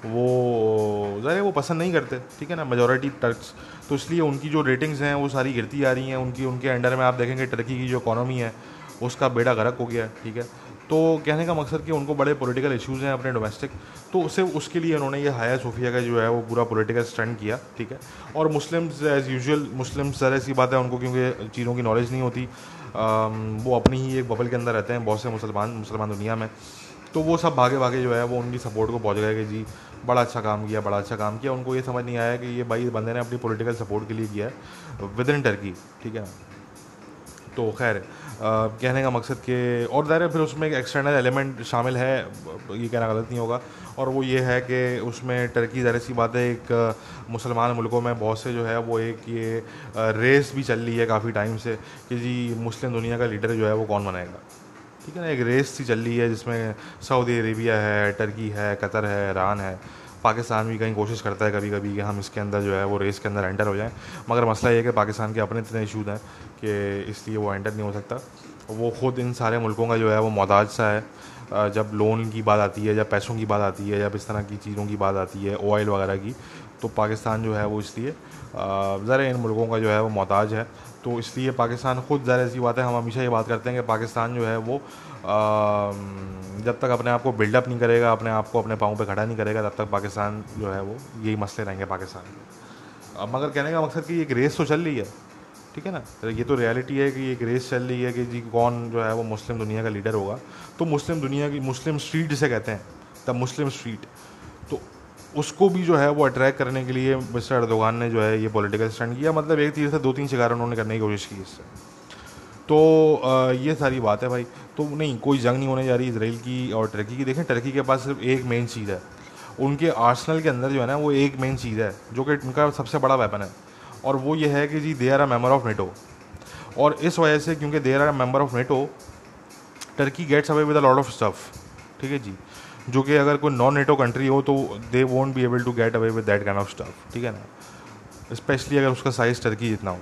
वो, ज़ाहिर वो पसंद नहीं करते, ठीक है ना मेजोरिटी टर्क्स तो इसलिए उनकी जो रेटिंग्स हैं, वो सारी गिरती आ रही हैं, उनकी, उनके अंडर में आप देखेंगे टर्की की जो इकानमी है, उसका बेड़ा गर्क हो गया है, ठीक है। तो कहने का मकसद कि उनको बड़े पॉलिटिकल इश्यूज़ हैं अपने डोमेस्टिक तो सिर्फ़ उसके लिए उन्होंने ये हाया सोफिया का जो है वो पूरा पॉलिटिकल स्टैंड किया ठीक है? और Muslims as usual Muslims sir ऐसी बात है उनको क्योंकि चीज़ों की नॉलेज नहीं होती। आ, वो अपनी ही एक बबल के अंदर रहते हैं बहुत से मुसलमान मुसलमान दुनिया में। तो वो सब भागे भागे जो है वो उनकी सपोर्ट को पहुँच गए कि जी बड़ा अच्छा काम किया बड़ा अच्छा काम किया। उनको ये समझ नहीं आया कि ये भाई बंदे ने अपनी पॉलिटिकल सपोर्ट के लिए किया है विद इन टर्की ठीक है? तो खैर कहने का मकसद कि, और ज़ाहिर फिर उसमें एक एक्सटर्नल एलिमेंट शामिल है, ये कहना गलत नहीं होगा। और वो ये है कि उसमें टर्की ज़ाहिर सी बात है, एक, मुसलमान मुल्कों में बहुत से जो है, वो एक ये रेस भी चल रही है काफ़ी टाइम से कि जी मुस्लिम दुनिया का लीडर जो है, वो कौन बनाएगा ठीक है ना? एक रेस सी चल रही है जिसमें सऊदी अरेबिया है टर्की है कतर है ईरान है। पाकिस्तान भी कहीं कोशिश करता है कभी कभी कि हम इसके अंदर जो है वो रेस के अंदर एंटर हो जाएँ। मगर मसला ये है कि पाकिस्तान के अपने इतने इशूज़ हैं कि इसलिए वो एंटर नहीं हो सकता। वो ख़ुद इन सारे मुल्कों का जो है वो मोहताज सा है। जब लोन की बात आती है, जब पैसों की बात आती है, जब इस तरह की चीज़ों की बात आती है ऑयल वगैरह की तो पाकिस्तान जो है वो इसलिए ज़रा इन मुल्कों का जो है वो मोहताज है। तो इसलिए पाकिस्तान ख़ुद ज़रा ऐसी बात है, हम हमेशा ये बात करते हैं कि पाकिस्तान जो है वो जब तक अपने आप को बिल्डअप नहीं करेगा, अपने आप को अपने पाँव पे खड़ा नहीं करेगा, तब तक पाकिस्तान जो है वो यही मसले रहेंगे पाकिस्तान अब मगर कहने का मकसद कि एक रेस तो चल रही है, ठीक है ना? ये तो रियलिटी है कि एक रेस चल रही है कि जी कौन जो है वो मुस्लिम दुनिया का लीडर होगा। तो मुस्लिम दुनिया की, मुस्लिम स्ट्रीट जिसे कहते हैं द मुस्लिम स्ट्रीट तो उसको भी जो है वो अट्रैक्ट करने के लिए मिस्टर अर्दोगान ने जो है ये पॉलिटिकल स्टैंड किया। मतलब एक तीर से दो तीन शिकार उन्होंने करने की कोशिश की इससे। तो ये सारी बात है भाई। तो नहीं, कोई जंग नहीं होने जा रही इसराइल की और टर्की की। देखें टर्की के पास सिर्फ़ एक मेन चीज़ है। उनके आर्सनल के अंदर जो है ना, वो एक मेन चीज़ है, जो कि उनका सबसे बड़ा वेपन है। और वो ये है कि जी they are a member of NATO और इस वजह से क्योंकि they are a member of NATO Turkey gets away with a lot of stuff ठीक है जी? जो कि अगर कोई नॉन नेटो कंट्री हो तो they won't be able to get away with that kind of stuff ठीक है ना? स्पेशली अगर उसका साइज़ टर्की जितना हो।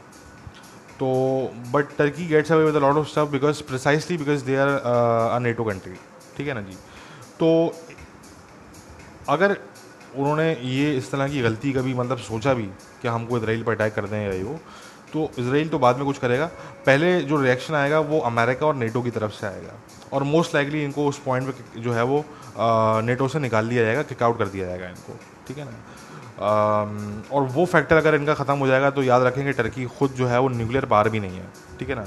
तो but Turkey gets away with lot of stuff because precisely because they are a NATO country ठीक है ना जी? तो अगर उन्होंने ये इस तरह की गलती कभी मतलब सोचा भी कि हमको इसराइल पर अटैक कर दें या वो तो इसराइल तो बाद में कुछ करेगा। पहले जो रिएक्शन आएगा वो अमेरिका और नेटो की तरफ़ से आएगा। और मोस्ट लाइकली इनको उस पॉइंट पे जो है वो नेटो से निकाल दिया जाएगा किकआउट कर दिया जाएगा इनको, ठीक है ना? और वो फैक्टर अगर इनका ख़त्म हो जाएगा तो याद रखेंगे टर्की खुद जो है वो न्यूक्लियर पार भी नहीं है, ठीक है ना?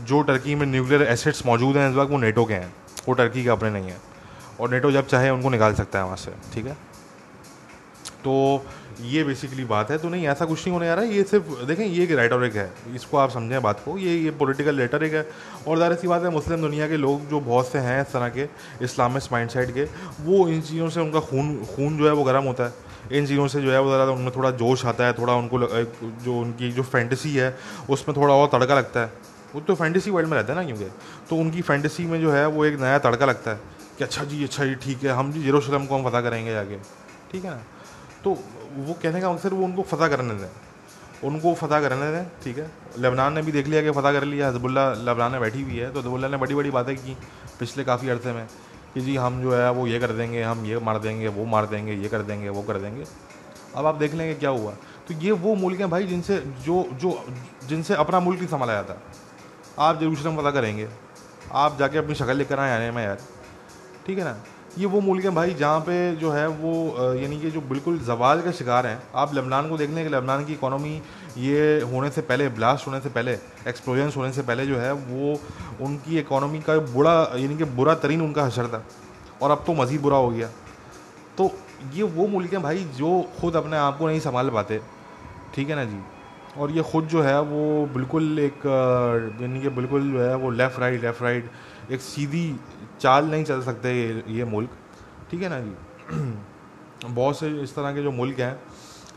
जो टर्की में न्यूक्लियर एसेट्स मौजूद हैं इस वक्त, वो नेटो के हैं, वो टर्की के अपने नहीं हैं। और नेटो जब चाहे उनको निकाल सकता है वहाँ से, ठीक है? तो ये बेसिकली बात है तो नहीं, ऐसा कुछ नहीं होने आ रहा है। ये सिर्फ़, देखें, ये एक रेटोरिक है। इसको आप समझें बात को। ये ये पॉलिटिकल रेटोरिक है। और ज़ाहिर सी बात है, मुस्लिम दुनिया के लोग जो बहुत से हैं इस तरह के इस्लामिस्ट माइंड सेट के, वो इन चीज़ों से उनका खून खून जो है वो गर्म होता है। इन चीज़ों से जो है वो ज़्यादा उनमें थोड़ा जोश आता है, थोड़ा उनको जो उनकी जो फैंटसी है, उसमें थोड़ा और तड़का लगता है। वो तो फैंटसी वर्ल्ड में रहता है ना, क्योंकि? तो उनकी फैंटसी में जो है, वो एक नया तड़का लगता है कि अच्छा जी अच्छा जी, ठीक है, हम जी जेरूशलम को हम पता करेंगे जाके। ठीक है ना? तो वो कहने का मकसद वो उनको फतह करने दें उनको फतह करने दें ठीक है? लेबनान ने भी देख लिया कि फ़तह कर लिया हजबुल्ला लेबनान में बैठी हुई है। तो हजबुल्ला ने बड़ी बड़ी बातें की पिछले काफ़ी अर्से में कि जी हम जो है वो ये कर देंगे, हम ये मार देंगे, वो मार देंगे, ये कर देंगे, वो कर देंगे। अब आप देख लेंगे क्या हुआ। तो ये वो मुल्क हैं भाई जिनसे जो जो, जिनसे अपना मुल्क ही संभाला जाता। आप जरूसलम पता करेंगे। आप जाके अपनी शक्ल लेकर आए आने में यार। ठीक है ना? ये वो मुल्क हैं भाई जहाँ पे जो है वो यानी कि जो बिल्कुल जवाल का शिकार हैं। आप लबनान को देख लें कि, लबनान की इकोनॉमी ये होने से पहले, ब्लास्ट होने से पहले, एक्सप्लोजन्स होने से पहले जो है वो उनकी इकोनॉमी का बुरा, यानी कि बुरा तरीन उनका हशर था और अब तो मज़ीद बुरा हो गया। तो ये वो मुल्क हैं भाई जो ख़ुद अपने आप को नहीं संभाल पाते, ठीक है ना जी? और ये ख़ुद जो है वो बिल्कुल एक यानी कि बिल्कुल जो है वो लेफ़्ट राइट लेफ़्ट राइट एक सीधी चाल नहीं चल सकते ये ये मुल्क, ठीक है ना जी? बहुत से इस तरह के जो मुल्क हैं,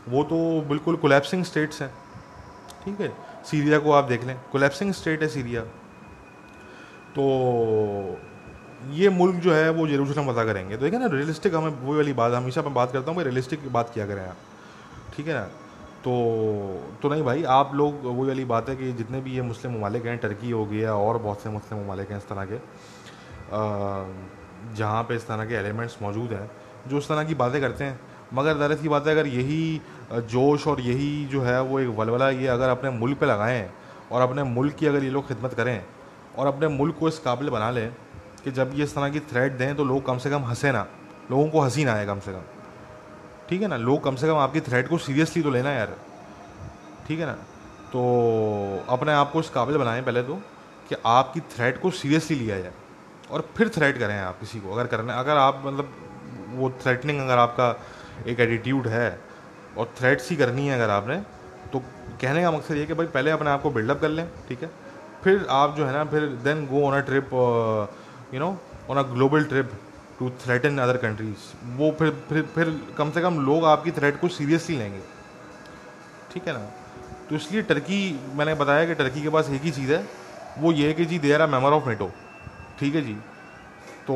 वो तो बिल्कुल कोलेप्सिंग स्टेट्स हैं, ठीक है? सीरिया को आप देख लें कोलेप्सिंग स्टेट है सीरिया। तो ये मुल्क जो है, वो जेरूसलम पता करेंगे। तो देखिए ना रियलिस्टिक हमें वो वाली बात, हमेशा मैं बात करता हूँ भाई रियलिस्टिक बात किया करें आप, ठीक है ना? तो तो नहीं भाई, आप लोग वो वाली बात है कि जितने भी ये मुस्लिम ममालिक हैं टर्की हो गया, और बहुत से मुस्लिम ममालिक हैं इस तरह के जहाँ पे इस तरह के एलिमेंट्स मौजूद हैं, जो इस तरह की बातें करते हैं। मगर दरअस की बात है अगर यही जोश और यही जो है वो एक वलवला, ये अगर अपने मुल्क पे लगाएँ और अपने मुल्क की अगर ये लोग खिदमत करें और अपने मुल्क को इस काबिल बना लें कि जब ये इस तरह की थ्रेट दें तो लोग कम से कम हंसे ना। लोगों को हँसी ना आए कम से कम। ठीक है ना? लोग कम से कम आपकी थ्रेट को सीरियसली तो लेना यार। ठीक है ना? तो अपने आप को इस काबिल बनाएँ पहले तो कि आपकी थ्रेट को सीरियसली लिया जाए। और फिर थ्रेट करें आप किसी को, अगर करना, अगर आप मतलब वो थ्रेटनिंग अगर आपका एक एटीट्यूड है और थ्रेट्स ही करनी है अगर आपने तो कहने का मकसद ये कि भाई पहले अपने आप को बिल्डअप कर लें, ठीक है? फिर आप जो है ना, फिर then go on a trip you know on a global trip to threaten other countries वो फिर फिर फिर कम से कम लोग आपकी थ्रेट को सीरियसली लेंगे। ठीक है ना? तो इसलिए टर्की मैंने बताया कि टर्की के पास एक ही चीज़ है, वो ये है कि जी they are a member of NATO ठीक है जी। तो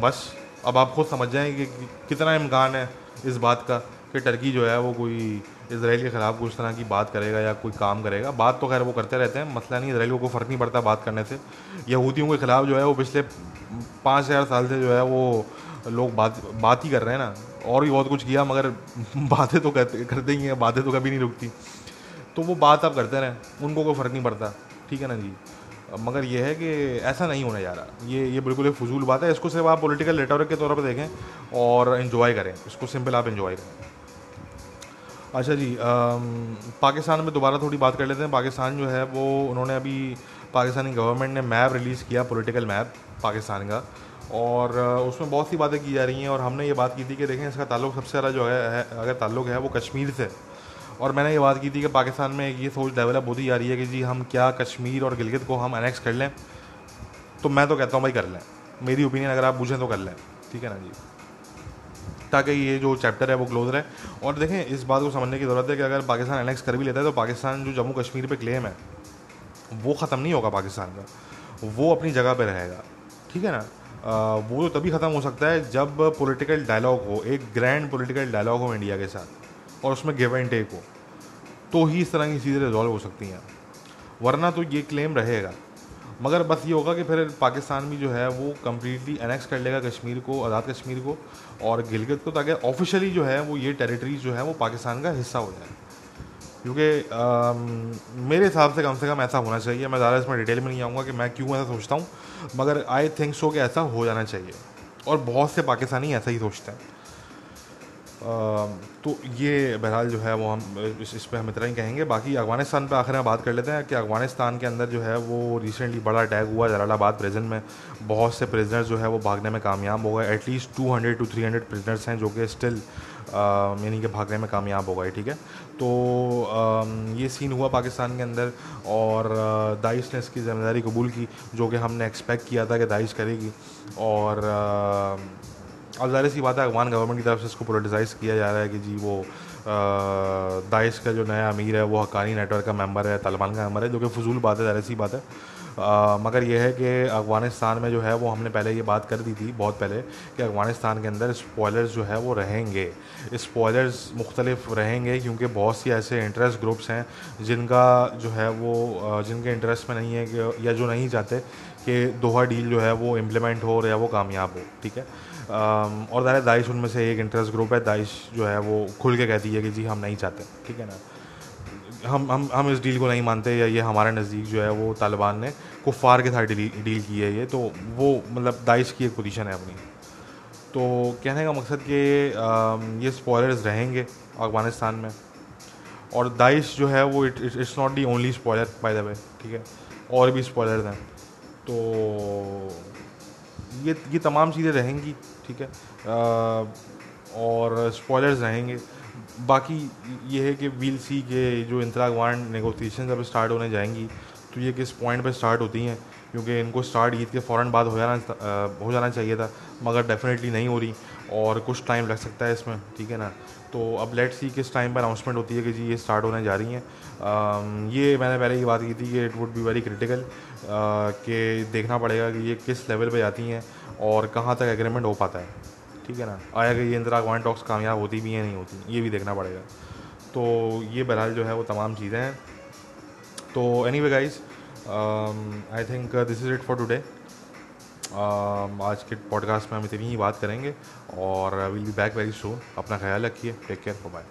बस, अब आप खुद समझ जाएँ कि कितना इम्कान है इस बात का कि टर्की जो है वो कोई इसराइल के ख़िलाफ़ कुछ तरह की बात करेगा या कोई काम करेगा। बात तो खैर वो करते रहते हैं, मसला नहीं इसराइल को कोई फ़र्क नहीं पड़ता बात करने से। यहूदियों के ख़िलाफ़ जो है वो पिछले पाँच हज़ार साल से जो है वो लोग बात बात ही कर रहे हैं ना। और भी बहुत कुछ किया, मगर बातें तो करते करते ही हैं, बातें तो कभी नहीं रुकती। तो वो बात आप करते रहें, उनको कोई फ़र्क नहीं पड़ता, ठीक है ना जी? मगर ये है कि ऐसा नहीं होने जा रहा। ये ये बिल्कुल एक फजूल बात है। इसको सिर्फ़ आप पॉलिटिकल रेटोरिक के तौर पर देखें और इन्जॉय करें। इसको सिंपल आप इन्जॉय करें। अच्छा जी पाकिस्तान में दोबारा थोड़ी बात कर लेते हैं। पाकिस्तान जो है, वो, उन्होंने अभी पाकिस्तानी गवर्नमेंट ने मैप रिलीज़ किया पॉलिटिकल मैप पाकिस्तान का। और उसमें बहुत सी बातें की जा रही हैं और हमने ये बात की थी कि देखें, इसका ताल्लुक सबसे ज़्यादा जो है, अगर ताल्लुक है, वो कश्मीर से। और मैंने ये बात की थी कि पाकिस्तान में ये सोच डेवलप होती जा रही है कि जी हम क्या कश्मीर और गिलगित को हम अनेक्स कर लें तो मैं तो कहता हूँ भाई कर लें। मेरी ओपिनियन अगर आप पूछें तो कर लें, ठीक है ना जी? ताकि ये जो चैप्टर है वो क्लोज रहे। और देखें, इस बात को समझने की ज़रूरत है कि अगर पाकिस्तान अनेक्स कर भी लेता है तो पाकिस्तान जो जम्मू कश्मीर पे क्लेम है, वो ख़त्म नहीं होगा पाकिस्तान का। वो अपनी जगह पे रहेगा, ठीक है ना? वो तो तभी ख़त्म हो सकता है जब पॉलिटिकल डायलॉग हो, एक ग्रैंड पॉलिटिकल डायलॉग हो इंडिया के साथ। और उसमें गिव एंड टेक हो तो ही इस तरह की चीज़ें रिजॉल्व हो सकती हैं। वरना तो ये क्लेम रहेगा। मगर बस ये होगा कि फिर पाकिस्तान भी जो है, वो कम्प्लीटली अनेक्स कर लेगा कश्मीर को, आज़ाद कश्मीर को, और गिलगित को, ताकि ऑफिशियली जो है, वो ये टेरिटरीज जो है, वो पाकिस्तान का हिस्सा हो जाए। क्योंकि मेरे हिसाब से कम से कम ऐसा होना चाहिए। मैं ज़्यादा इसमें डिटेल में नहीं आऊँगा कि मैं क्यों ऐसा सोचता हूँ, मगर आई थिंक सो कि ऐसा हो जाना चाहिए। और बहुत से पाकिस्तानी ऐसा ही सोचते हैं। तो ये बहरहाल जो है वो हम इस इस पर हम इतना ही कहेंगे। बाकी अफ़गानिस्तान पे आखिर में बात कर लेते हैं कि अफ़गानिस्तान के अंदर जो है वो रिसेंटली बड़ा अटैक हुआ जलालाबाद प्रेजेंट में। बहुत से प्रिजनर्स जो है वो भागने में कामयाब हो गए। At least two hundred two three hundred prisoners हैं जो कि स्टिल यानी कि भागने में कामयाब हो गए ठीक है? तो आ, ये सीन हुआ पाकिस्तान के अंदर और दाइश ने इसकी ज़िम्मेदारी कबूल की जो कि हमने एक्सपेक्ट किया था कि दाइश करेगी। और आ, अब ज़ाहिर सी बात है अफगान गवर्नमेंट की तरफ़ से इसको पोलिटिसाइज़ किया जा रहा है कि जी वो दाइश का जो नया अमीर है वो हकानी नेटवर्क का मेंबर है तालिबान का मेंबर है जो कि फजूल बात है ज़ाहिर सी बात है। आ, मगर यह है कि अफ़गानिस्तान में जो है वो हमने पहले ये बात कर दी थी बहुत पहले कि अफ़गानिस्तान के अंदर स्पॉयलर्स जो है वो रहेंगे। स्पॉयलर्स मुख्तलिफ़ रहेंगे क्योंकि बहुत सी ऐसे इंटरेस्ट ग्रुप्स हैं जिनका जो है वो जिनके इंटरेस्ट में नहीं है या जो नहीं चाहते कि दोहा डील जो है वो इम्प्लीमेंट हो या वो कामयाब हो ठीक है? और ज़ाहिर दाइश उनमें से एक इंटरेस्ट ग्रुप है, दाइश जो है वो खुल के कहती है कि जी हम नहीं चाहते, ठीक है ना? हम हम हम इस डील को नहीं मानते या ये हमारे नज़दीक जो है वो तालिबान ने कुफ़ार के साथ डील डील की है ये तो वो मतलब दाइश की एक पोजीशन है अपनी। तो कहने का मकसद कि ये स्पॉयलर्स रहेंगे अफ़गानिस्तान में, और दाइश जो है वो it it's not the only spoiler by the way ठीक है? और भी स्पॉयलर्स हैं तो ये ये तमाम चीज़ें रहेंगी। ठीक है? और स्पॉयलर्स रहेंगे। बाकी ये है कि वील सी के जो इंतरा वांड नेगोशिएशन जब स्टार्ट होने जाएँगी तो ये किस पॉइंट पे स्टार्ट होती हैं? क्योंकि इनको स्टार्ट ईद के फ़ौर बाद हो जाना हो जाना चाहिए था, मगर डेफिनेटली नहीं हो रही, और कुछ टाइम लग सकता है इसमें, ठीक है ना? तो अब लेट सी किस टाइम पर अनाउंसमेंट होती है कि जी ये स्टार्ट होने जा रही हैं। ये मैंने पहले ही बात की थी कि it would be very critical कि देखना पड़ेगा कि ये किस लेवल पर जाती हैं। और कहाँ तक एग्रीमेंट हो पाता है, ठीक है ना? आया ये इंदिरा गवान टॉक्स कामयाब होती भी हैं, नहीं होती, ये भी देखना पड़ेगा। तो ये बहरहाल जो है वो तमाम चीज़ें हैं। तो anyway guys I think this is it for today आज के पॉडकास्ट में हम इतनी ही बात करेंगे और will be back very soon अपना ख्याल रखिए. Take care bye